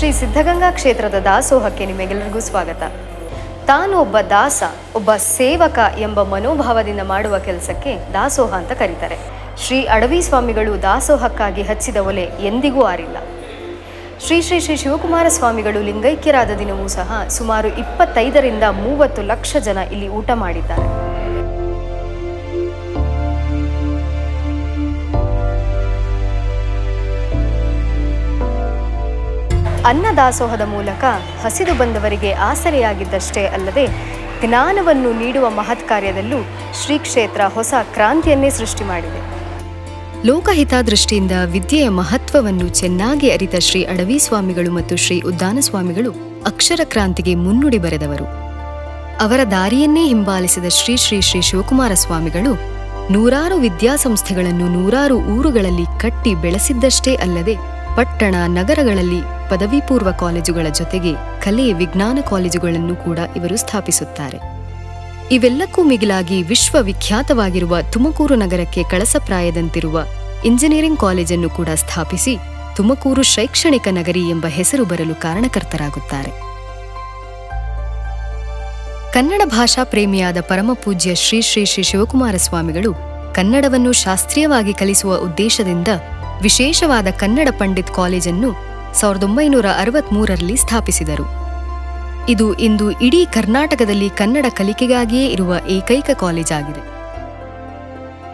ಶ್ರೀ ಸಿದ್ಧಗಂಗಾ ಕ್ಷೇತ್ರದ ದಾಸೋಹಕ್ಕೆ ನಿಮಗೆಲ್ಲರಿಗೂ ಸ್ವಾಗತ. ತಾನು ಒಬ್ಬ ದಾಸ, ಒಬ್ಬ ಸೇವಕ ಎಂಬ ಮನೋಭಾವದಿಂದ ಮಾಡುವ ಕೆಲಸಕ್ಕೆ ದಾಸೋಹ ಅಂತ ಕರೀತಾರೆ. ಶ್ರೀ ಅಡವಿ ಸ್ವಾಮಿಗಳು ದಾಸೋಹಕ್ಕಾಗಿ ಹಚ್ಚಿದ ಒಲೆ ಎಂದಿಗೂ ಆರಿಲ್ಲ. ಶ್ರೀ ಶ್ರೀ ಶ್ರೀ ಶಿವಕುಮಾರ ಸ್ವಾಮಿಗಳು ಲಿಂಗೈಕ್ಯರಾದ ದಿನವೂ ಸಹ ಸುಮಾರು ಇಪ್ಪತ್ತೈದರಿಂದ ಮೂವತ್ತು ಲಕ್ಷ ಜನ ಇಲ್ಲಿ ಊಟ ಮಾಡಿದ್ದಾರೆ. ಅನ್ನದಾಸೋಹದ ಮೂಲಕ ಹಸಿದು ಬಂದವರಿಗೆ ಆಸರೆಯಾಗಿದ್ದಷ್ಟೇ ಅಲ್ಲದೆ ಜ್ಞಾನವನ್ನು ನೀಡುವ ಮಹತ್ ಕಾರ್ಯದಲ್ಲೂ ಶ್ರೀ ಕ್ಷೇತ್ರ ಹೊಸ ಕ್ರಾಂತಿಯನ್ನೇ ಸೃಷ್ಟಿ ಮಾಡಿದೆ. ಲೋಕಹಿತಾದೃಷ್ಟಿಯಿಂದ ವಿದ್ಯೆಯ ಮಹತ್ವವನ್ನು ಚೆನ್ನಾಗಿ ಅರಿತ ಶ್ರೀ ಅಡವಿ ಸ್ವಾಮಿಗಳು ಮತ್ತು ಶ್ರೀ ಉದ್ದಾನ ಸ್ವಾಮಿಗಳು ಅಕ್ಷರ ಕ್ರಾಂತಿಗೆ ಮುನ್ನುಡಿ ಬರೆದವರು. ಅವರ ದಾರಿಯನ್ನೇ ಹಿಂಬಾಲಿಸಿದ ಶ್ರೀ ಶ್ರೀ ಶ್ರೀ ಶಿವಕುಮಾರ ಸ್ವಾಮಿಗಳು ನೂರಾರು ವಿದ್ಯಾಸಂಸ್ಥೆಗಳನ್ನು ನೂರಾರು ಊರುಗಳಲ್ಲಿ ಕಟ್ಟಿ ಬೆಳೆಸಿದ್ದಷ್ಟೇ ಅಲ್ಲದೆ ಪಟ್ಟಣ, ನಗರಗಳಲ್ಲಿ ಪದವಿ ಪೂರ್ವ ಕಾಲೇಜುಗಳ ಜೊತೆಗೆ ಕಲೆ ವಿಜ್ಞಾನ ಕಾಲೇಜುಗಳನ್ನು ಕೂಡ ಇವರು ಸ್ಥಾಪಿಸುತ್ತಾರೆ. ಇವೆಲ್ಲಕ್ಕೂ ಮಿಗಿಲಾಗಿ ವಿಶ್ವವಿಖ್ಯಾತವಾಗಿರುವ ತುಮಕೂರು ನಗರಕ್ಕೆ ಕಳಸಪ್ರಾಯದಂತಿರುವ ಇಂಜಿನಿಯರಿಂಗ್ ಕಾಲೇಜನ್ನು ಕೂಡ ಸ್ಥಾಪಿಸಿ ತುಮಕೂರು ಶೈಕ್ಷಣಿಕ ನಗರಿ ಎಂಬ ಹೆಸರು ಬರಲು ಕಾರಣಕರ್ತರಾಗುತ್ತಾರೆ. ಕನ್ನಡ ಭಾಷಾ ಪ್ರೇಮಿಯಾದ ಪರಮಪೂಜ್ಯ ಶ್ರೀ ಶ್ರೀ ಶ್ರೀ ಶಿವಕುಮಾರ ಸ್ವಾಮಿಗಳು ಕನ್ನಡವನ್ನು ಶಾಸ್ತ್ರೀಯವಾಗಿ ಕಲಿಸುವ ಉದ್ದೇಶದಿಂದ ವಿಶೇಷವಾದ ಕನ್ನಡ ಪಂಡಿತ್ ಕಾಲೇಜನ್ನು ಸಾವಿರದ ಒಂಬೈನೂರ ಅರವತ್ಮೂರರಲ್ಲಿ ಸ್ಥಾಪಿಸಿದರು. ಇದು ಇಂದು ಇಡೀ ಕರ್ನಾಟಕದಲ್ಲಿ ಕನ್ನಡ ಕಲಿಕೆಗಾಗಿಯೇ ಇರುವ ಏಕೈಕ ಕಾಲೇಜ್ ಆಗಿದೆ.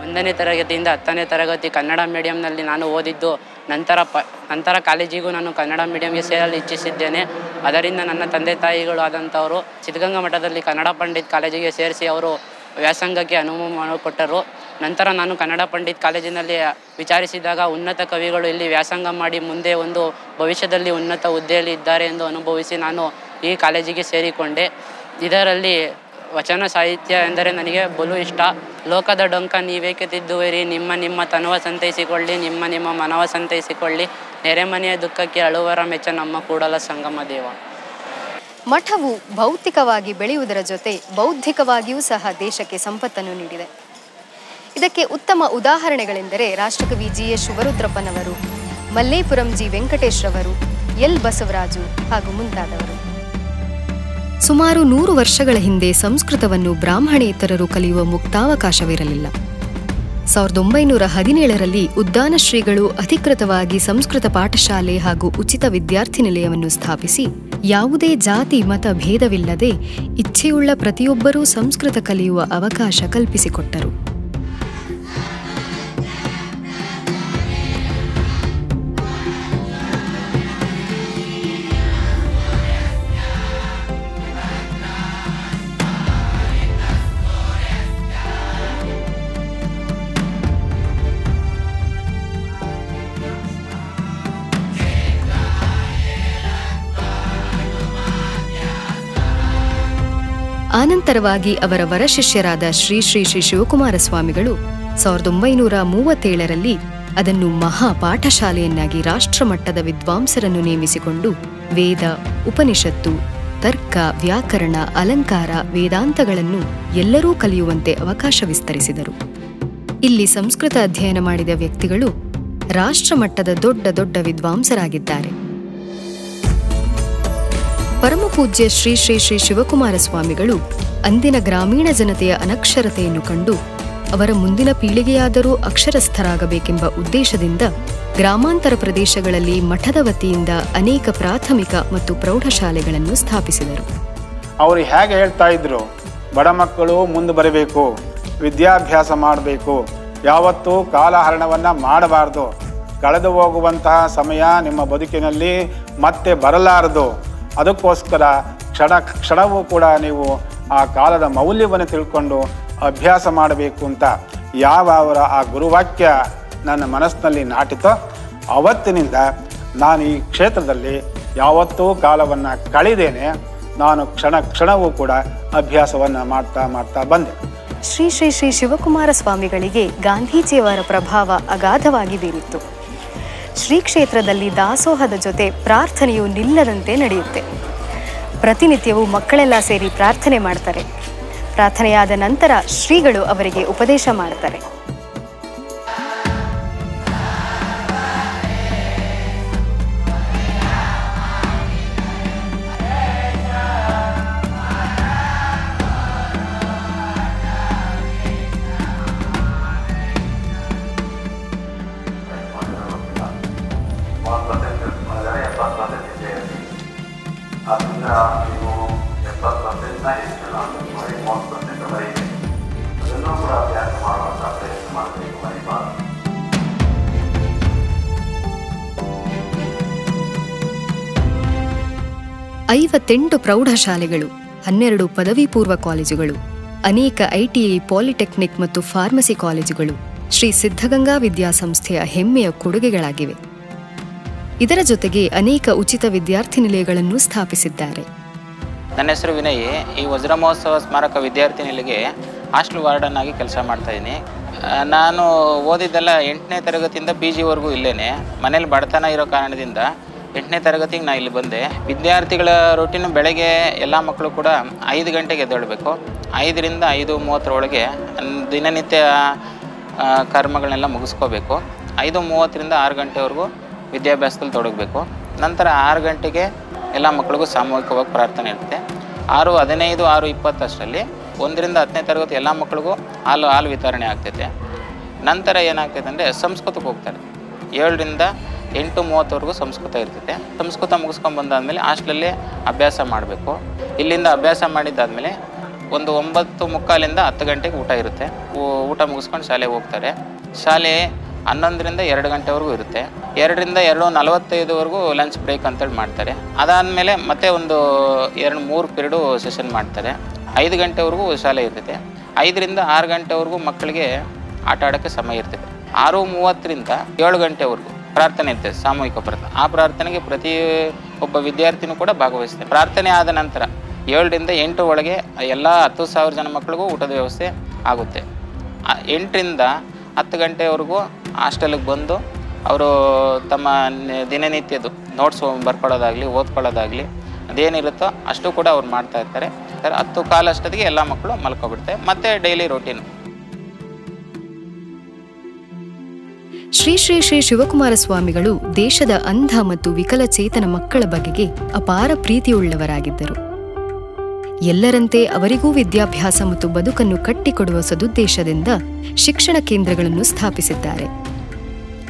ಒಂದನೇ ತರಗತಿಯಿಂದ ಹತ್ತನೇ ತರಗತಿ ಕನ್ನಡ ಮೀಡಿಯಂನಲ್ಲಿ ನಾನು ಓದಿದ್ದು, ನಂತರ ಪ, ನಂತರ ಕಾಲೇಜಿಗೂ ನಾನು ಕನ್ನಡ ಮೀಡಿಯಂಗೆ ಸೇರಲು ಇಚ್ಛಿಸಿದ್ದೇನೆ. ಅದರಿಂದ ನನ್ನ ತಂದೆ ತಾಯಿಗಳು ಆದಂಥವರು ಸಿದ್ಧಗಂಗಾ ಮಠದಲ್ಲಿ ಕನ್ನಡ ಪಂಡಿತ್ ಕಾಲೇಜಿಗೆ ಸೇರಿಸಿ ಅವರು ವ್ಯಾಸಂಗಕ್ಕೆ ಅನುವು ಮಾಡಿಕೊಟ್ಟರು. ನಂತರ ನಾನು ಕನ್ನಡ ಪಂಡಿತ್ ಕಾಲೇಜಿನಲ್ಲಿ ವಿಚಾರಿಸಿದಾಗ ಉನ್ನತ ಕವಿಗಳು ಇಲ್ಲಿ ವ್ಯಾಸಂಗ ಮಾಡಿ ಮುಂದೆ ಒಂದು ಭವಿಷ್ಯದಲ್ಲಿ ಉನ್ನತ ಹುದ್ದೆಯಲ್ಲಿ ಇದ್ದಾರೆ ಎಂದು ಅನುಭವಿಸಿ ನಾನು ಈ ಕಾಲೇಜಿಗೆ ಸೇರಿಕೊಂಡೆ. ಇದರಲ್ಲಿ ವಚನ ಸಾಹಿತ್ಯ ಎಂದರೆ ನನಗೆ ಬಲು ಇಷ್ಟ. ಲೋಕದ ಡೊಂಕ ನೀವೇಕೆ ತಿದ್ದುವಿರಿ? ನಿಮ್ಮ ನಿಮ್ಮ ತನುವ ಸಂತೈಸಿಕೊಳ್ಳಿ, ನಿಮ್ಮ ನಿಮ್ಮ ಮನವ ಸಂತೈಸಿಕೊಳ್ಳಿ. ನೆರೆಮನೆಯ ದುಃಖಕ್ಕೆ ಅಳುವರ ಮೆಚ್ಚ ನಮ್ಮ ಕೂಡಲ ಸಂಗಮ ದೇವ. ಮಠವು ಭೌತಿಕವಾಗಿ ಬೆಳೆಯುವುದರ ಜೊತೆ ಬೌದ್ಧಿಕವಾಗಿಯೂ ಸಹ ದೇಶಕ್ಕೆ ಸಂಪತ್ತನ್ನು ನೀಡಿದೆ. ಇದಕ್ಕೆ ಉತ್ತಮ ಉದಾಹರಣೆಗಳೆಂದರೆ ರಾಷ್ಟ್ರಕವಿ ಜಿ ಎಸ್ ಶಿವರುದ್ರಪ್ಪನವರು ಮಲ್ಲೇಪುರಂ ಜಿ ವೆಂಕಟೇಶ್ರವರು, ಎಲ್ ಬಸವರಾಜು ಹಾಗೂ ಮುಂತಾದವರು. ಸುಮಾರು ನೂರು ವರ್ಷಗಳ ಹಿಂದೆ ಸಂಸ್ಕೃತವನ್ನು ಬ್ರಾಹ್ಮಣೇತರರು ಕಲಿಯುವ ಮುಕ್ತಾವಕಾಶವಿರಲಿಲ್ಲ. ಸಾವಿರದ ಒಂಬೈನೂರ ಹದಿನೇಳರಲ್ಲಿ ಉದ್ದಾನ ಶ್ರೀಗಳು ಅಧಿಕೃತವಾಗಿ ಸಂಸ್ಕೃತ ಪಾಠಶಾಲೆ ಹಾಗೂ ಉಚಿತ ವಿದ್ಯಾರ್ಥಿ ನಿಲಯವನ್ನು ಸ್ಥಾಪಿಸಿ, ಯಾವುದೇ ಜಾತಿ, ಮತ ಭೇದವಿಲ್ಲದೆ ಇಚ್ಛೆಯುಳ್ಳ ಪ್ರತಿಯೊಬ್ಬರೂ ಸಂಸ್ಕೃತ ಕಲಿಯುವ ಅವಕಾಶ ಕಲ್ಪಿಸಿಕೊಟ್ಟರು. ಆನಂತರವಾಗಿ ಅವರ ವರಶಿಷ್ಯರಾದ ಶ್ರೀ ಶ್ರೀ ಶ್ರೀ ಶಿವಕುಮಾರ ಸ್ವಾಮಿಗಳು ಸಾವಿರದ ಒಂಬೈನೂರ ಮೂವತ್ತೇಳರಲ್ಲಿ ಅದನ್ನು ಮಹಾ ಪಾಠಶಾಲೆಯನ್ನಾಗಿ ರಾಷ್ಟ್ರಮಟ್ಟದ ವಿದ್ವಾಂಸರನ್ನು ನೇಮಿಸಿಕೊಂಡು ವೇದ, ಉಪನಿಷತ್ತು, ತರ್ಕ, ವ್ಯಾಕರಣ, ಅಲಂಕಾರ, ವೇದಾಂತಗಳನ್ನು ಎಲ್ಲರೂ ಕಲಿಯುವಂತೆ ಅವಕಾಶ ವಿಸ್ತರಿಸಿದರು. ಇಲ್ಲಿ ಸಂಸ್ಕೃತ ಅಧ್ಯಯನ ಮಾಡಿದ ವ್ಯಕ್ತಿಗಳು ರಾಷ್ಟ್ರಮಟ್ಟದ ದೊಡ್ಡ ದೊಡ್ಡ ವಿದ್ವಾಂಸರಾಗಿದ್ದಾರೆ. ಪರಮಪೂಜ್ಯ ಶ್ರೀ ಶ್ರೀ ಶ್ರೀ ಶಿವಕುಮಾರ ಸ್ವಾಮಿಗಳು ಅಂದಿನ ಗ್ರಾಮೀಣ ಜನತೆಯ ಅನಕ್ಷರತೆಯನ್ನು ಕಂಡು ಅವರ ಮುಂದಿನ ಪೀಳಿಗೆಯಾದರೂ ಅಕ್ಷರಸ್ಥರಾಗಬೇಕೆಂಬ ಉದ್ದೇಶದಿಂದ ಗ್ರಾಮಾಂತರ ಪ್ರದೇಶಗಳಲ್ಲಿ ಮಠದ ವತಿಯಿಂದ ಅನೇಕ ಪ್ರಾಥಮಿಕ ಮತ್ತು ಪ್ರೌಢಶಾಲೆಗಳನ್ನು ಸ್ಥಾಪಿಸಿದರು. ಅವರು ಹೇಗೆ ಹೇಳ್ತಾ ಇದ್ರು, ಬಡ ಮಕ್ಕಳು ಮುಂದೆ ಬರಬೇಕು, ವಿದ್ಯಾಭ್ಯಾಸ ಮಾಡಬೇಕು, ಯಾವತ್ತೂ ಕಾಲಹರಣವನ್ನು ಮಾಡಬಾರ್ದು, ಕಳೆದು ಹೋಗುವಂತಹ ಸಮಯ ನಿಮ್ಮ ಬದುಕಿನಲ್ಲಿ ಮತ್ತೆ ಬರಲಾರದು ಅದಕ್ಕೋಸ್ಕರ ಕ್ಷಣ, ಕ್ಷಣವೂ ಕೂಡ ನೀವು ಆ ಕಾಲದ ಮೌಲ್ಯವನ್ನು ತಿಳ್ಕೊಂಡು ಅಭ್ಯಾಸ ಮಾಡಬೇಕು ಅಂತ ಯಾವ ಅವರ ಆ ಗುರುವಾಕ್ಯ ನನ್ನ ಮನಸ್ಸಿನಲ್ಲಿ ನಾಟಿತೋ ಅವತ್ತಿನಿಂದ ನಾನು ಈ ಕ್ಷೇತ್ರದಲ್ಲಿ ಯಾವತ್ತೂ ಕಾಲವನ್ನು ಕಳೆದೇನೆ, ನಾನು ಕ್ಷಣ, ಕ್ಷಣವೂ ಕೂಡ ಅಭ್ಯಾಸವನ್ನು ಮಾಡ್ತಾ ಮಾಡ್ತಾ ಬಂದೆ. ಶ್ರೀ ಶ್ರೀ ಶ್ರೀ ಶಿವಕುಮಾರ ಸ್ವಾಮಿಗಳಿಗೆ ಗಾಂಧೀಜಿಯವರ ಪ್ರಭಾವ ಅಗಾಧವಾಗಿ ಬೀರಿತ್ತು. ಶ್ರೀ ಕ್ಷೇತ್ರದಲ್ಲಿ ದಾಸೋಹದ ಜೊತೆ ಪ್ರಾರ್ಥನೆಯು ನಿಲ್ಲದಂತೆ ನಡೆಯುತ್ತೆ. ಪ್ರತಿನಿತ್ಯವೂ ಮಕ್ಕಳೆಲ್ಲ ಸೇರಿ ಪ್ರಾರ್ಥನೆ ಮಾಡ್ತಾರೆ. ಪ್ರಾರ್ಥನೆಯಾದ ನಂತರ ಶ್ರೀಗಳು ಅವರಿಗೆ ಉಪದೇಶ ಮಾಡ್ತಾರೆ. ಐವತ್ತೆಂಟು ಪ್ರೌಢಶಾಲೆಗಳು, ಹನ್ನೆರಡು ಪದವಿ ಪೂರ್ವ ಕಾಲೇಜುಗಳು, ಅನೇಕ ಐಟಿಐ ಪಾಲಿಟೆಕ್ನಿಕ್ ಮತ್ತು ಫಾರ್ಮಸಿ ಕಾಲೇಜುಗಳು, ಶ್ರೀ ಸಿದ್ಧಗಂಗಾ ವಿದ್ಯಾಸಂಸ್ಥೆಯ ಹೆಮ್ಮೆಯ ಕೊಡುಗೆಗಳಾಗಿವೆ. ಇದರ ಜೊತೆಗೆ ಅನೇಕ ಉಚಿತ ವಿದ್ಯಾರ್ಥಿ ನಿಲಯಗಳನ್ನು ಸ್ಥಾಪಿಸಿದ್ದಾರೆ. ನನ್ನ ಹೆಸರು ವಿನಯ್, ಈ ವಜ್ರ ಮಹೋತ್ಸವ ಸ್ಮಾರಕ ವಿದ್ಯಾರ್ಥಿ ನಿಲಯಗೆ ಹಾಸ್ಟೆಲ್ ವಾರ್ಡನ್ ಆಗಿ ಕೆಲಸ ಮಾಡ್ತಾ ನಾನು ಓದಿದ್ದೆಲ್ಲ ಎಂಟನೇ ತರಗತಿಯಿಂದ ಪಿ ಜಿವರೆಗೂ ಇಲ್ಲೇನೆ. ಮನೇಲಿ ಬಡತನ ಇರೋ ಕಾರಣದಿಂದ ಎಂಟನೇ ತರಗತಿಗೆ ನಾನು ಇಲ್ಲಿ ಬಂದೆ. ವಿದ್ಯಾರ್ಥಿಗಳ ರೊಟೀನು ಬೆಳಗ್ಗೆ ಎಲ್ಲ ಮಕ್ಕಳು ಕೂಡ ಐದು ಗಂಟೆಗೆ ಎದ್ದೇಳಬೇಕು. ಐದರಿಂದ ಐದು ಮೂವತ್ತರೊಳಗೆ ದಿನನಿತ್ಯ ಕರ್ಮಗಳನ್ನೆಲ್ಲ ಮುಗಿಸ್ಕೋಬೇಕು. ಐದು ಮೂವತ್ತರಿಂದ ಆರು ಗಂಟೆವರೆಗೂ ವಿದ್ಯಾಭ್ಯಾಸದಲ್ಲಿ ತೊಡಗಬೇಕು. ನಂತರ ಆರು ಗಂಟೆಗೆ ಎಲ್ಲ ಮಕ್ಕಳಿಗೂ ಸಾಮೂಹಿಕವಾಗಿ ಪ್ರಾರ್ಥನೆ ಇರುತ್ತೆ. ಆರು, ಹದಿನೈದು, ಆರು, ಇಪ್ಪತ್ತಷ್ಟರಲ್ಲಿ ಒಂದರಿಂದ ಹತ್ತನೇ ತರಗತಿ ಎಲ್ಲ ಮಕ್ಕಳಿಗೂ ಹಾಲು ಹಾಲು ವಿತರಣೆ ಆಗ್ತೈತೆ. ನಂತರ ಏನಾಗ್ತೈತೆ ಅಂದರೆ ಸಂಸ್ಕೃತಕ್ಕೆ ಹೋಗ್ತಾರೆ. ಏಳರಿಂದ ಎಂಟು ಮೂವತ್ತವರೆಗೂ ಸಂಸ್ಕೃತ ಇರ್ತೈತೆ. ಸಂಸ್ಕೃತ ಮುಗಿಸ್ಕೊಂಡು ಬಂದಾದಮೇಲೆ ಅಭ್ಯಾಸ ಮಾಡಬೇಕು. ಇಲ್ಲಿಂದ ಅಭ್ಯಾಸ ಮಾಡಿದ್ದಾದಮೇಲೆ ಒಂದು ಒಂಬತ್ತು ಮುಕ್ಕಾಲಿಂದ ಹತ್ತು ಗಂಟೆಗೆ ಊಟ ಇರುತ್ತೆ. ಊಟ ಮುಗಿಸ್ಕೊಂಡು ಶಾಲೆಗೆ ಹೋಗ್ತಾರೆ. ಶಾಲೆ ಹನ್ನೊಂದರಿಂದ ಎರಡು ಗಂಟೆವರೆಗೂ ಇರುತ್ತೆ. ಎರಡರಿಂದ ಎರಡು ನಲವತ್ತೈದುವರೆಗೂ ಲಂಚ್ ಬ್ರೇಕ್ ಅಂತೇಳಿ ಮಾಡ್ತಾರೆ. ಅದಾದಮೇಲೆ ಮತ್ತೆ ಒಂದು ಎರಡು ಮೂರು ಪಿರಿಯಡು ಸೆಷನ್ ಮಾಡ್ತಾರೆ. ಐದು ಗಂಟೆವರೆಗೂ ಶಾಲೆ ಇರ್ತೈತೆ. ಐದರಿಂದ ಆರು ಗಂಟೆವರೆಗೂ ಮಕ್ಕಳಿಗೆ ಆಟ ಆಡೋಕ್ಕೆ ಸಮಯ ಇರ್ತೈತೆ. ಆರು ಮೂವತ್ತರಿಂದ ಏಳು ಗಂಟೆವರೆಗೂ ಪ್ರಾರ್ಥನೆ ಇರ್ತದೆ, ಸಾಮೂಹಿಕ ಪ್ರಾರ್ಥನೆ. ಆ ಪ್ರಾರ್ಥನೆಗೆ ಪ್ರತಿ ಒಬ್ಬ ವಿದ್ಯಾರ್ಥಿನೂ ಕೂಡ ಭಾಗವಹಿಸ್ತಾರೆ. ಪ್ರಾರ್ಥನೆ ಆದ ನಂತರ ಏಳರಿಂದ ಎಂಟು ಒಳಗೆ ಎಲ್ಲ ಹತ್ತು ಸಾವಿರ ಜನ ಮಕ್ಕಳಿಗೂ ಊಟದ ವ್ಯವಸ್ಥೆ ಆಗುತ್ತೆ. ಎಂಟರಿಂದ ಹತ್ತು ಗಂಟೆವರೆಗೂ ಹಾಸ್ಟೆಲಿಗೆ ಬಂದು ಅವರು ತಮ್ಮ ದಿನನಿತ್ಯದ್ದು ನೋಟ್ಸ್ ಬರ್ಕೊಳ್ಳೋದಾಗಲಿ, ಓದ್ಕೊಳ್ಳೋದಾಗಲಿ, ಅದೇನಿರುತ್ತೋ ಅಷ್ಟು ಕೂಡ ಅವ್ರು ಮಾಡ್ತಾ ಇರ್ತಾರೆ. ಹತ್ತು ಕಾಲ ಅಷ್ಟೊತ್ತಿಗೆ ಎಲ್ಲ ಮಕ್ಕಳು ಮಲ್ಕೊಬಿಡ್ತಾರೆ. ಮತ್ತು ಡೈಲಿ ರೊಟೀನ್. ಶ್ರೀ ಶ್ರೀ ಶ್ರೀ ಶಿವಕುಮಾರ ಸ್ವಾಮಿಗಳು ದೇಶದ ಅಂಧ ಮತ್ತು ವಿಕಲಚೇತನ ಮಕ್ಕಳ ಬಗೆಗೆ ಅಪಾರ ಪ್ರೀತಿಯುಳ್ಳವರಾಗಿದ್ದರು. ಎಲ್ಲರಂತೆ ಅವರಿಗೂ ವಿದ್ಯಾಭ್ಯಾಸ ಮತ್ತು ಬದುಕನ್ನು ಕಟ್ಟಿಕೊಡುವ ಸದುದ್ದೇಶದಿಂದ ಶಿಕ್ಷಣ ಕೇಂದ್ರಗಳನ್ನು ಸ್ಥಾಪಿಸಿದ್ದಾರೆ.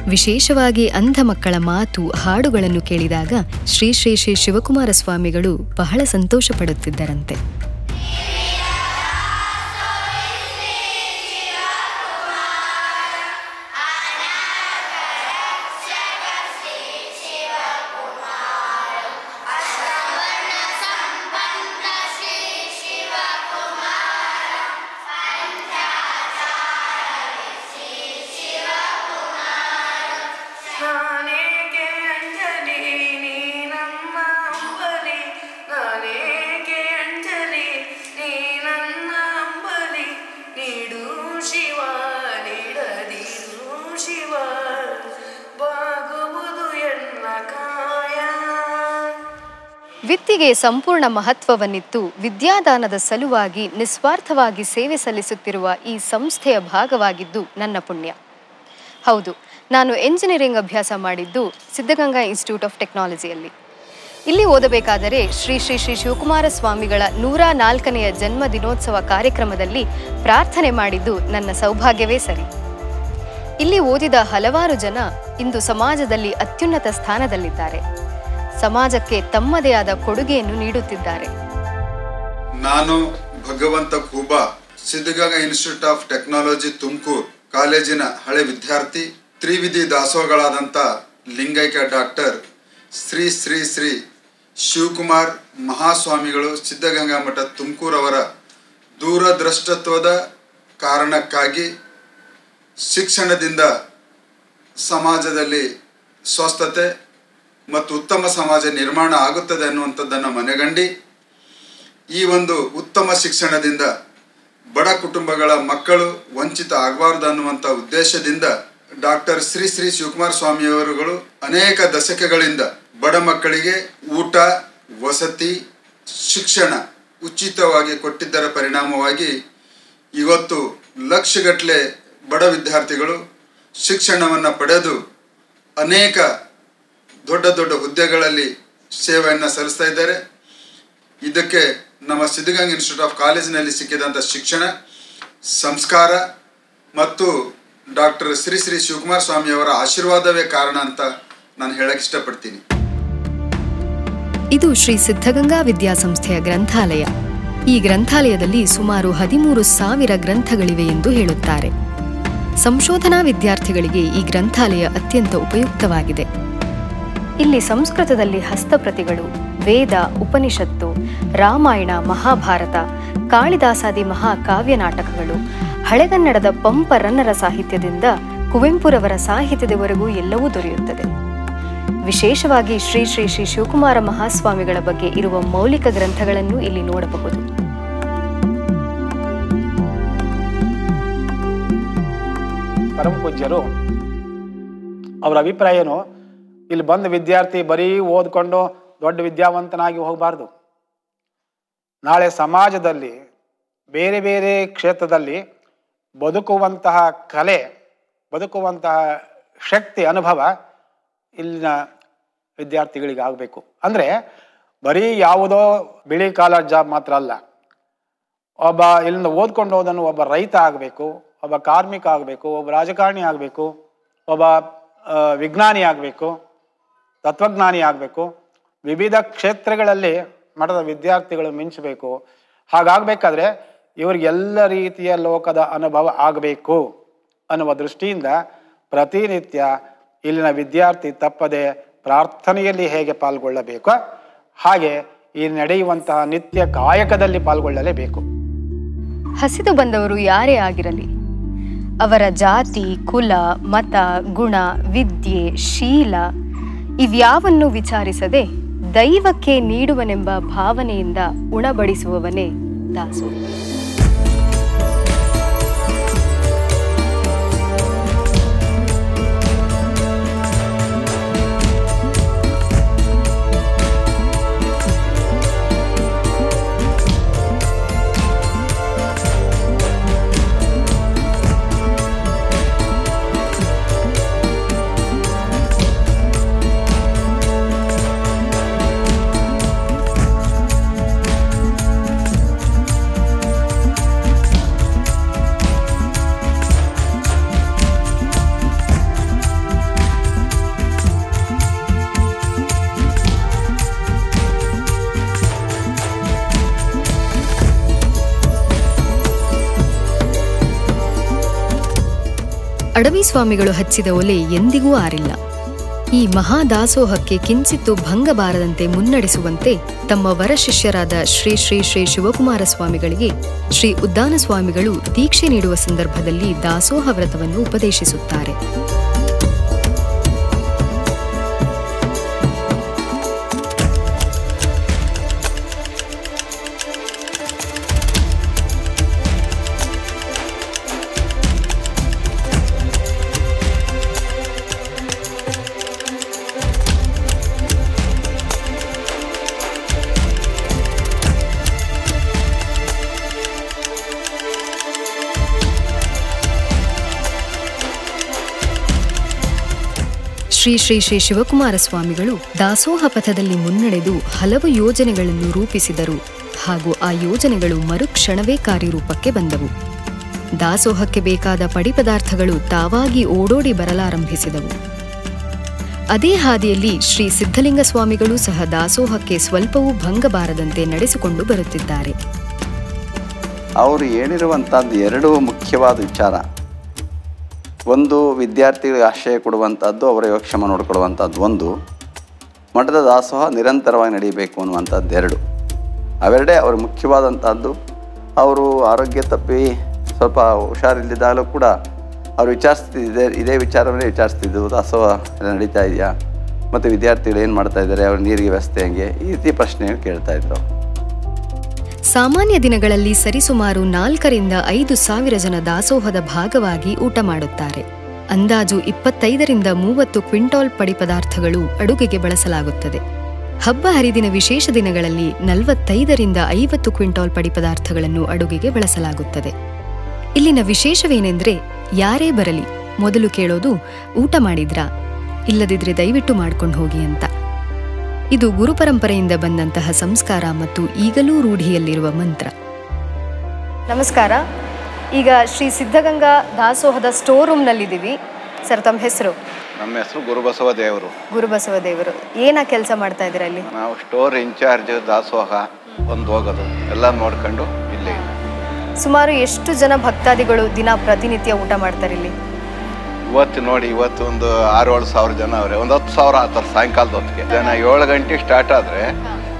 ವಿಶೇಷವಾಗಿ ಅಂಧ ಮಕ್ಕಳ ಮಾತು, ಹಾಡುಗಳನ್ನು ಕೇಳಿದಾಗ ಶ್ರೀ ಶ್ರೀ ಶ್ರೀ ಶಿವಕುಮಾರ ಸ್ವಾಮಿಗಳು ಬಹಳ ಸಂತೋಷ ಪಡುತ್ತಿದ್ದರಂತೆ. ವಿತ್ತಿಗೆ ಸಂಪೂರ್ಣ ಮಹತ್ವವನ್ನಿತ್ತು. ವಿದ್ಯಾದಾನದ ಸಲುವಾಗಿ ನಿಸ್ವಾರ್ಥವಾಗಿ ಸೇವೆ ಸಲ್ಲಿಸುತ್ತಿರುವ ಈ ಸಂಸ್ಥೆಯ ಭಾಗವಾಗಿದ್ದು ನನ್ನ ಪುಣ್ಯ. ಹೌದು, ನಾನು ಎಂಜಿನಿಯರಿಂಗ್ ಅಭ್ಯಾಸ ಮಾಡಿದ್ದು ಸಿದ್ಧಗಂಗಾ ಇನ್ಸ್ಟಿಟ್ಯೂಟ್ ಆಫ್ ಟೆಕ್ನಾಲಜಿಯಲ್ಲಿ. ಇಲ್ಲಿ ಓದಬೇಕಾದರೆ ಶ್ರೀ ಶ್ರೀ ಶ್ರೀ ಶಿವಕುಮಾರ ಸ್ವಾಮಿಗಳ ನೂರ ನಾಲ್ಕನೆಯ ಜನ್ಮ ದಿನೋತ್ಸವ ಕಾರ್ಯಕ್ರಮದಲ್ಲಿ ಪ್ರಾರ್ಥನೆ ಮಾಡಿದ್ದು ನನ್ನ ಸೌಭಾಗ್ಯವೇ ಸರಿ. ಇಲ್ಲಿ ಓದಿದ ಹಲವಾರು ಜನ ಇಂದು ಸಮಾಜದಲ್ಲಿ ಅತ್ಯುನ್ನತ ಸ್ಥಾನದಲ್ಲಿದ್ದಾರೆ. ಸಮಾಜಕ್ಕೆ ತಮ್ಮದೇ ಆದ ಕೊಡುಗೆಯನ್ನು ನೀಡುತ್ತಿದ್ದಾರೆ. ನಾನು Bhagwanth Khuba, Siddaganga institute of technology Tumakuru. ಕಾಲೇಜಿನ ಹಳೆ ವಿದ್ಯಾರ್ಥಿ, ತ್ರಿವಿಧಿ ದಾಸೋಹಗಳಾದಂಥ ಲಿಂಗೈಕ್ಯ ಡಾಕ್ಟರ್ ಶ್ರೀ ಶ್ರೀ ಶ್ರೀ ಶಿವಕುಮಾರ್ ಮಹಾಸ್ವಾಮಿಗಳು ಸಿದ್ಧಗಂಗಾ ಮಠ ತುಮಕೂರವರ ದೂರದೃಷ್ಟತ್ವದ ಕಾರಣಕ್ಕಾಗಿ ಶಿಕ್ಷಣದಿಂದ ಸಮಾಜದಲ್ಲಿ ಸ್ವಸ್ಥತೆ ಮತ್ತು ಉತ್ತಮ ಸಮಾಜ ನಿರ್ಮಾಣ ಆಗುತ್ತದೆ ಅನ್ನುವಂಥದ್ದನ್ನು ಮನೆಗಂಡಿ, ಈ ಒಂದು ಉತ್ತಮ ಶಿಕ್ಷಣದಿಂದ ಬಡ ಕುಟುಂಬಗಳ ಮಕ್ಕಳು ವಂಚಿತ ಆಗಬಾರದು ಅನ್ನುವಂಥ ಉದ್ದೇಶದಿಂದ ಡಾಕ್ಟರ್ ಶ್ರೀ ಶ್ರೀ ಶಿವಕುಮಾರ ಸ್ವಾಮಿಯವರುಗಳು ಅನೇಕ ದಶಕಗಳಿಂದ ಬಡ ಮಕ್ಕಳಿಗೆ ಊಟ, ವಸತಿ, ಶಿಕ್ಷಣ ಉಚಿತವಾಗಿ ಕೊಟ್ಟಿದ್ದರ ಪರಿಣಾಮವಾಗಿ ಇವತ್ತು ಲಕ್ಷಗಟ್ಟಲೆ ಬಡ ವಿದ್ಯಾರ್ಥಿಗಳು ಶಿಕ್ಷಣವನ್ನು ಪಡೆದು ಅನೇಕ ದೊಡ್ಡ ದೊಡ್ಡ ಹುದ್ದೆಗಳಲ್ಲಿ ಸೇವೆಯನ್ನು ಸಲ್ಲಿಸ್ತಾ ಇದ್ದಾರೆ. ಇದಕ್ಕೆ ನಮ್ಮ ಸಿದ್ಧಗಂಗಾ ಇನ್ಸ್ಟಿಟ್ಯೂಟ್ ಆಫ್ ಕಾಲೇಜಿನಲ್ಲಿ ಸಿಕ್ಕಿದಂಥ ಶಿಕ್ಷಣ, ಸಂಸ್ಕಾರ ಮತ್ತು ಡಾಕ್ಟರ್ ಶ್ರೀ ಶ್ರೀ ಶಿವಕುಮಾರ ಸ್ವಾಮಿಯವರ ಆಶೀರ್ವಾದವೇ ಕಾರಣ ಅಂತ ನಾನು ಹೇಳಕ್ಕೆ ಇಷ್ಟಪಡ್ತೀನಿ. ಇದು ಶ್ರೀ ಸಿದ್ಧಗಂಗಾ ವಿದ್ಯಾಸಂಸ್ಥೆಯ ಗ್ರಂಥಾಲಯ. ಈ ಗ್ರಂಥಾಲಯದಲ್ಲಿ ಸುಮಾರು ಹದಿಮೂರು ಸಾವಿರ ಗ್ರಂಥಗಳಿವೆ ಎಂದು ಹೇಳುತ್ತಾರೆ. ಸಂಶೋಧನಾ ವಿದ್ಯಾರ್ಥಿಗಳಿಗೆ ಈ ಗ್ರಂಥಾಲಯ ಅತ್ಯಂತ ಉಪಯುಕ್ತವಾಗಿದೆ. ಇಲ್ಲಿ ಸಂಸ್ಕೃತದಲ್ಲಿ ಹಸ್ತಪ್ರತಿಗಳು, ವೇದ, ಉಪನಿಷತ್ತು, ರಾಮಾಯಣ, ಮಹಾಭಾರತ, ಕಾಳಿದಾಸಾದಿ ಮಹಾಕಾವ್ಯ ನಾಟಕಗಳು, ಹಳೆಗನ್ನಡದ ಪಂಪ ರನ್ನರ ಸಾಹಿತ್ಯದಿಂದ ಕುವೆಂಪುರವರ ಸಾಹಿತ್ಯದವರೆಗೂ ಎಲ್ಲವೂ ದೊರೆಯುತ್ತದೆ. ವಿಶೇಷವಾಗಿ ಶ್ರೀ ಶ್ರೀ ಶ್ರೀ ಶಿವಕುಮಾರ ಮಹಾಸ್ವಾಮಿಗಳ ಬಗ್ಗೆ ಇರುವ ಮೌಲಿಕ ಗ್ರಂಥಗಳನ್ನು ಇಲ್ಲಿ ನೋಡಬಹುದು. ಪರಮ ಪೂಜ್ಯರು ಅವರ ಅಭಿಪ್ರಾಯ ಏನು? ಇಲ್ಲಿ ಬಂದ ವಿದ್ಯಾರ್ಥಿ ಬರೀ ಓದ್ಕೊಂಡು ದೊಡ್ಡ ವಿದ್ಯಾವಂತನಾಗಿ ಹೋಗಬಾರ್ದು. ನಾಳೆ ಸಮಾಜದಲ್ಲಿ ಬೇರೆ ಬೇರೆ ಕ್ಷೇತ್ರದಲ್ಲಿ ಬದುಕುವಂತಹ ಕಲೆ, ಬದುಕುವಂತಹ ಶಕ್ತಿ, ಅನುಭವ ಇಲ್ಲಿನ ವಿದ್ಯಾರ್ಥಿಗಳಿಗೆ ಆಗಬೇಕು. ಅಂದರೆ ಬರೀ ಯಾವುದೋ ಬಿಳಿ ಕಾಲರ್ ಜಾಬ್ ಮಾತ್ರ ಅಲ್ಲ, ಒಬ್ಬ ಇಲ್ಲಿಂದ ಓದ್ಕೊಂಡು ಹೋದನು ಒಬ್ಬ ರೈತ ಆಗಬೇಕು, ಒಬ್ಬ ಕಾರ್ಮಿಕ ಆಗಬೇಕು, ಒಬ್ಬ ರಾಜಕಾರಣಿ ಆಗಬೇಕು, ಒಬ್ಬ ವಿಜ್ಞಾನಿ ಆಗಬೇಕು ತತ್ವಜ್ಞಾನಿ ಆಗಬೇಕು. ವಿವಿಧ ಕ್ಷೇತ್ರಗಳಲ್ಲಿ ಮಠದ ವಿದ್ಯಾರ್ಥಿಗಳು ಮಿಂಚಬೇಕು. ಹಾಗಾಗಬೇಕಾದ್ರೆ ಇವರಿಗೆಲ್ಲ ರೀತಿಯ ಲೋಕದ ಅನುಭವ ಆಗಬೇಕು ಅನ್ನುವ ದೃಷ್ಟಿಯಿಂದ ಪ್ರತಿನಿತ್ಯ ಇಲ್ಲಿನ ವಿದ್ಯಾರ್ಥಿ ತಪ್ಪದೆ ಪ್ರಾರ್ಥನೆಯಲ್ಲಿ ಹೇಗೆ ಪಾಲ್ಗೊಳ್ಳಬೇಕು? ಹಾಗೆ ಈ ನಡೆಯುವಂತಹ ನಿತ್ಯ ಕಾಯಕದಲ್ಲಿ ಪಾಲ್ಗೊಳ್ಳಲೇಬೇಕು. ಹಸಿದು ಬಂದವರು ಯಾರೇ ಆಗಿರಲಿ, ಅವರ ಜಾತಿ, ಕುಲ, ಮತ, ಗುಣ, ವಿದ್ಯೆ, ಶೀಲ ಇವ್ಯಾವನ್ನು ವಿಚಾರಿಸದೆ ದೈವಕ್ಕೆ ನೀಡುವನೆಂಬ ಭಾವನೆಯಿಂದ ಉಣಬಡಿಸುವವನೇ ದಾಸು ಅಡವಿ ಸ್ವಾಮಿಗಳು ಹಚ್ಚಿದ ಒಲೆ ಎಂದಿಗೂ ಆರಿಲ್ಲ. ಈ ಮಹಾದಾಸೋಹಕ್ಕೆ ಕಿಂಚಿತ್ತು ಭಂಗ ಬಾರದಂತೆ ಮುನ್ನಡೆಸುವಂತೆ ತಮ್ಮ ವರಶಿಷ್ಯರಾದ ಶ್ರೀ ಶ್ರೀ ಶ್ರೀ ಶಿವಕುಮಾರ ಸ್ವಾಮಿಗಳಿಗೆ ಶ್ರೀ ಉದ್ದಾನ ಸ್ವಾಮಿಗಳು ದೀಕ್ಷೆ ನೀಡುವ ಸಂದರ್ಭದಲ್ಲಿ ದಾಸೋಹ ವ್ರತವನ್ನು ಉಪದೇಶಿಸುತ್ತಾರೆ. ಶ್ರೀ ಶ್ರೀ ಶ್ರೀ ಶಿವಕುಮಾರ ಸ್ವಾಮಿಗಳು ದಾಸೋಹ ಪಥದಲ್ಲಿ ಮುನ್ನಡೆದು ಹಲವು ಯೋಜನೆಗಳನ್ನು ರೂಪಿಸಿದರು ಹಾಗೂ ಆ ಯೋಜನೆಗಳು ಮರುಕ್ಷಣವೇ ಕಾರ್ಯರೂಪಕ್ಕೆ ಬಂದವು. ದಾಸೋಹಕ್ಕೆ ಬೇಕಾದ ಪಡಿಪದಾರ್ಥಗಳು ತಾವಾಗಿ ಓಡೋಡಿ ಬರಲಾರಂಭಿಸಿದವು. ಅದೇ ಹಾದಿಯಲ್ಲಿ ಶ್ರೀ ಸಿದ್ಧಲಿಂಗ ಸ್ವಾಮಿಗಳು ಸಹ ದಾಸೋಹಕ್ಕೆ ಸ್ವಲ್ಪವೂ ಭಂಗ ಬಾರದಂತೆ ನಡೆಸಿಕೊಂಡು ಬರುತ್ತಿದ್ದಾರೆ. ಅವರು ಹೇಳಿರುವಂಥದ್ದು ಎರಡು ಮುಖ್ಯವಾದ ವಿಚಾರ. ಒಂದು ವಿದ್ಯಾರ್ಥಿಗಳಿಗೆ ಆಶ್ರಯ ಕೊಡುವಂಥದ್ದು, ಅವರ ಯೋಗಕ್ಷೇಮ ನೋಡಿಕೊಡುವಂಥದ್ದು ಒಂದು. ಮಠದ ದಾಸೋಹ ನಿರಂತರವಾಗಿ ನಡೀಬೇಕು ಅನ್ನುವಂಥದ್ದು ಎರಡು. ಅವೆರಡೇ ಅವರು ಮುಖ್ಯವಾದಂಥದ್ದು. ಅವರು ಆರೋಗ್ಯ ತಪ್ಪಿ ಸ್ವಲ್ಪ ಹುಷಾರಿಲ್ಲದಾಗಲೂ ಕೂಡ ಅವರು ವಿಚಾರಿಸ್ತಿದ್ದೆ ಇದೇ ವಿಚಾರವನ್ನೇ ವಿಚಾರಿಸ್ತಿದ್ದು. ದಾಸೋಹ ಎಲ್ಲ ನಡೀತಾ ಇದೆಯಾ? ಮತ್ತು ವಿದ್ಯಾರ್ಥಿಗಳು ಏನು ಮಾಡ್ತಾಯಿದ್ದಾರೆ ಅವ್ರ ನೀರಿಗೆ ವ್ಯವಸ್ಥೆ ಹೆಂಗೆ? ಈ ರೀತಿ ಪ್ರಶ್ನೆಗಳು ಕೇಳ್ತಾ ಇದ್ರು. ಸಾಮಾನ್ಯ ದಿನಗಳಲ್ಲಿ ಸರಿಸುಮಾರು ನಾಲ್ಕರಿಂದ ಐದು ಸಾವಿರ ಜನ ದಾಸೋಹದ ಭಾಗವಾಗಿ ಊಟ ಮಾಡುತ್ತಾರೆ. ಅಂದಾಜು ಇಪ್ಪತ್ತೈದರಿಂದ ಮೂವತ್ತು ಕ್ವಿಂಟಾಲ್ ಪಡಿ ಪದಾರ್ಥಗಳು ಅಡುಗೆಗೆ ಬಳಸಲಾಗುತ್ತದೆ. ಹಬ್ಬ ಹರಿದಿನ ವಿಶೇಷ ದಿನಗಳಲ್ಲಿ ನಲವತ್ತೈದರಿಂದ ಐವತ್ತು ಕ್ವಿಂಟಾಲ್ ಪಡಿ ಪದಾರ್ಥಗಳನ್ನು ಅಡುಗೆಗೆ ಬಳಸಲಾಗುತ್ತದೆ. ಇಲ್ಲಿನ ವಿಶೇಷವೇನೆಂದರೆ, ಯಾರೇ ಬರಲಿ, ಮೊದಲು ಕೇಳೋದು ಊಟ ಮಾಡಿದ್ರಾ? ಇಲ್ಲದಿದ್ರೆ ದಯವಿಟ್ಟು ಮಾಡ್ಕೊಂಡು ಹೋಗಿ ಅಂತ. ಇದು ಗುರುಪರಂಪರೆಯಿಂದ ಬಂದಂತಹ ಸಂಸ್ಕಾರ ಮತ್ತು ಈಗಲೂ ರೂಢಿಯಲ್ಲಿರುವ ಮಂತ್ರ. ನಮಸ್ಕಾರ. ಈಗ ಶ್ರೀ ಸಿದ್ಧಗಂಗಾ ದಾಸೋಹದ ಸ್ಟೋರ್ ರೂಮ್ನಲ್ಲಿದ್ದೀವಿ ಸರ್ ತಮ್ಮ ಹೆಸರು? ನಮ್ಮ ಹೆಸರು ಗುರುಬಸವ ದೇವರು. ಗುರುಬಸವ ದೇವರು. ಏನ ಕೆಲಸ ಮಾಡ್ತಾ ಇದ್ದೀರಾ ಅಲ್ಲಿ? ನಾವು ಸ್ಟೋರ್ ಇನ್ಚಾರ್ಜ್ ದಾಸೋಹ ಒಂದು ಹೋಗೋದು. ಎಲ್ಲ ನೋಡ್ಕೊಂಡು ಇಲ್ಲಿ. ಸುಮಾರು ಎಷ್ಟು ಜನ ಭಕ್ತಾದಿಗಳು ದಿನ ಪ್ರತಿನಿತ್ಯ ಊಟ ಮಾಡ್ತಾರೆ ಇಲ್ಲಿ? ಇವತ್ತು ನೋಡಿ ಇವತ್ತು ಒಂದು ಆರು ಏಳು ಸಾವಿರ ಜನ ಅವ್ರೆ. ಒಂದು ಹತ್ತು ಸಾವಿರ ಆತಾರೆ ಸಾಯಂಕಾಲದ ಹೊತ್ತಿಗೆ. ಜನ ಏಳು ಗಂಟೆ ಸ್ಟಾರ್ಟ್ ಆದರೆ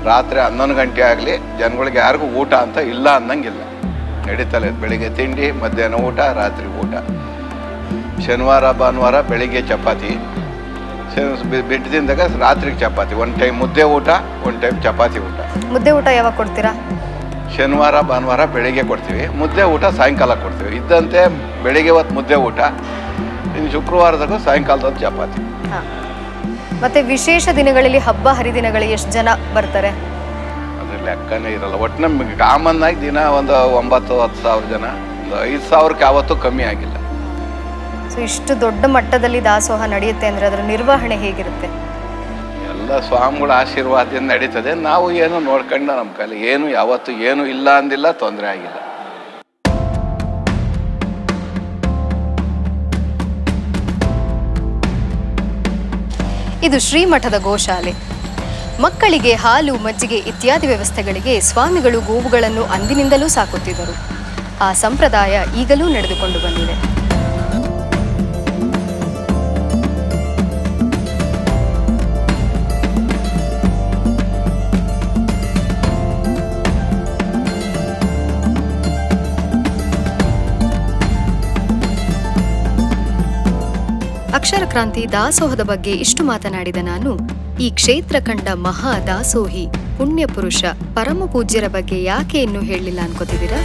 ರಾತ್ರಿ ಹನ್ನೊಂದು ಗಂಟೆ ಆಗಲಿ ಜನಗಳಿಗೆ ಯಾರಿಗೂ ಊಟ ಅಂತ ಇಲ್ಲ ಅನ್ನಂಗಿಲ್ಲ. ನಡೀತಲ್ಲ ಬೆಳಿಗ್ಗೆ ತಿಂಡಿ ಮಧ್ಯಾಹ್ನ ಊಟ ರಾತ್ರಿ ಊಟ. ಶನಿವಾರ ಭಾನುವಾರ ಬೆಳಿಗ್ಗೆ ಚಪಾತಿ. ಬಿಟ್ಟು ತಿಂದಾಗ ರಾತ್ರಿಗೆ ಚಪಾತಿ. ಒಂದು ಟೈಮ್ ಮುದ್ದೆ ಊಟ ಒಂದು ಟೈಮ್ ಚಪಾತಿ ಊಟ. ಮುದ್ದೆ ಊಟ ಯಾವಾಗ ಕೊಡ್ತೀರಾ? ಶನಿವಾರ ಭಾನುವಾರ ಬೆಳಿಗ್ಗೆ ಕೊಡ್ತೀವಿ. ಮುದ್ದೆ ಊಟ ಸಾಯಂಕಾಲ ಕೊಡ್ತೀವಿ. ಇದ್ದಂತೆ ಬೆಳಿಗ್ಗೆ ಹೊತ್ತು ಮುದ್ದೆ ಊಟ. ಇನ್ನು ಶುಕ್ರವಾರದಾಗ ಸಾಯಂಕಾಲದ ಚಪಾತಿ. ಮತ್ತೆ ವಿಶೇಷ ದಿನಗಳಲ್ಲಿ ಹಬ್ಬ ಹರಿದಿನಗಳಿಗೆ ಎಷ್ಟು ಜನ ಬರ್ತಾರೆ? ಅದ್ರ ಲೆಕ್ಕನೇ ಇರಲ್ಲ. ಒಟ್ಟು ನಮಗೆ ಕಾಮನ್ ಆಗಿ ದಿನ ಒಂದು ಒಂಬತ್ತು ಹತ್ತು ಸಾವಿರ ಜನ. ಒಂದು ಐದು ಸಾವಿರಕ್ಕೆ ಯಾವತ್ತೂ ಕಮ್ಮಿ ಆಗಿಲ್ಲ. ಸೊ ಇಷ್ಟು ದೊಡ್ಡ ಮಟ್ಟದಲ್ಲಿ ದಾಸೋಹ ನಡೆಯುತ್ತೆ ಅಂದ್ರೆ ಅದರ ನಿರ್ವಹಣೆ ಹೇಗಿರುತ್ತೆ? ಎಲ್ಲ ಸ್ವಾಮಿಗಳ ಆಶೀರ್ವಾದದಿಂದ ನಡೀತದೆ. ನಾವು ಏನು ನೋಡ್ಕೊಂಡು ನಮ್ಮ ಕೈಲಿ. ಏನು ಯಾವತ್ತು ಏನು ಇಲ್ಲ ಅಂದಿಲ್ಲ ತೊಂದರೆ ಆಗಿಲ್ಲ. ಇದು ಶ್ರೀಮಠದ ಗೋಶಾಲೆ. ಮಕ್ಕಳಿಗೆ ಹಾಲು, ಮಜ್ಜಿಗೆ ಇತ್ಯಾದಿ ವ್ಯವಸ್ಥೆಗಳಿಗೆ ಸ್ವಾಮಿಗಳು ಗೋವುಗಳನ್ನು ಅಂದಿನಿಂದಲೂ ಸಾಕುತ್ತಿದ್ದರು. ಆ ಸಂಪ್ರದಾಯ ಈಗಲೂ ನಡೆದುಕೊಂಡು ಬಂದಿದೆ. ಅಕ್ಷರ ಕ್ರಾಂತಿ ದಾಸೋಹದ ಬಗ್ಗೆ ಇಷ್ಟು ಮಾತನಾಡಿದ ನಾನು, ಈ ಕ್ಷೇತ್ರ ಕಂಡ ಮಹಾ ದಾಸೋಹಿ ಪುಣ್ಯ ಪುರುಷ ಪರಮ ಪೂಜ್ಯರ ಬಗ್ಗೆ ಯಾಕೆ ಇನ್ನೂ ಹೇಳಲಿಲ್ಲ ಅನ್ಕೋತಿದ್ದೀರಾ?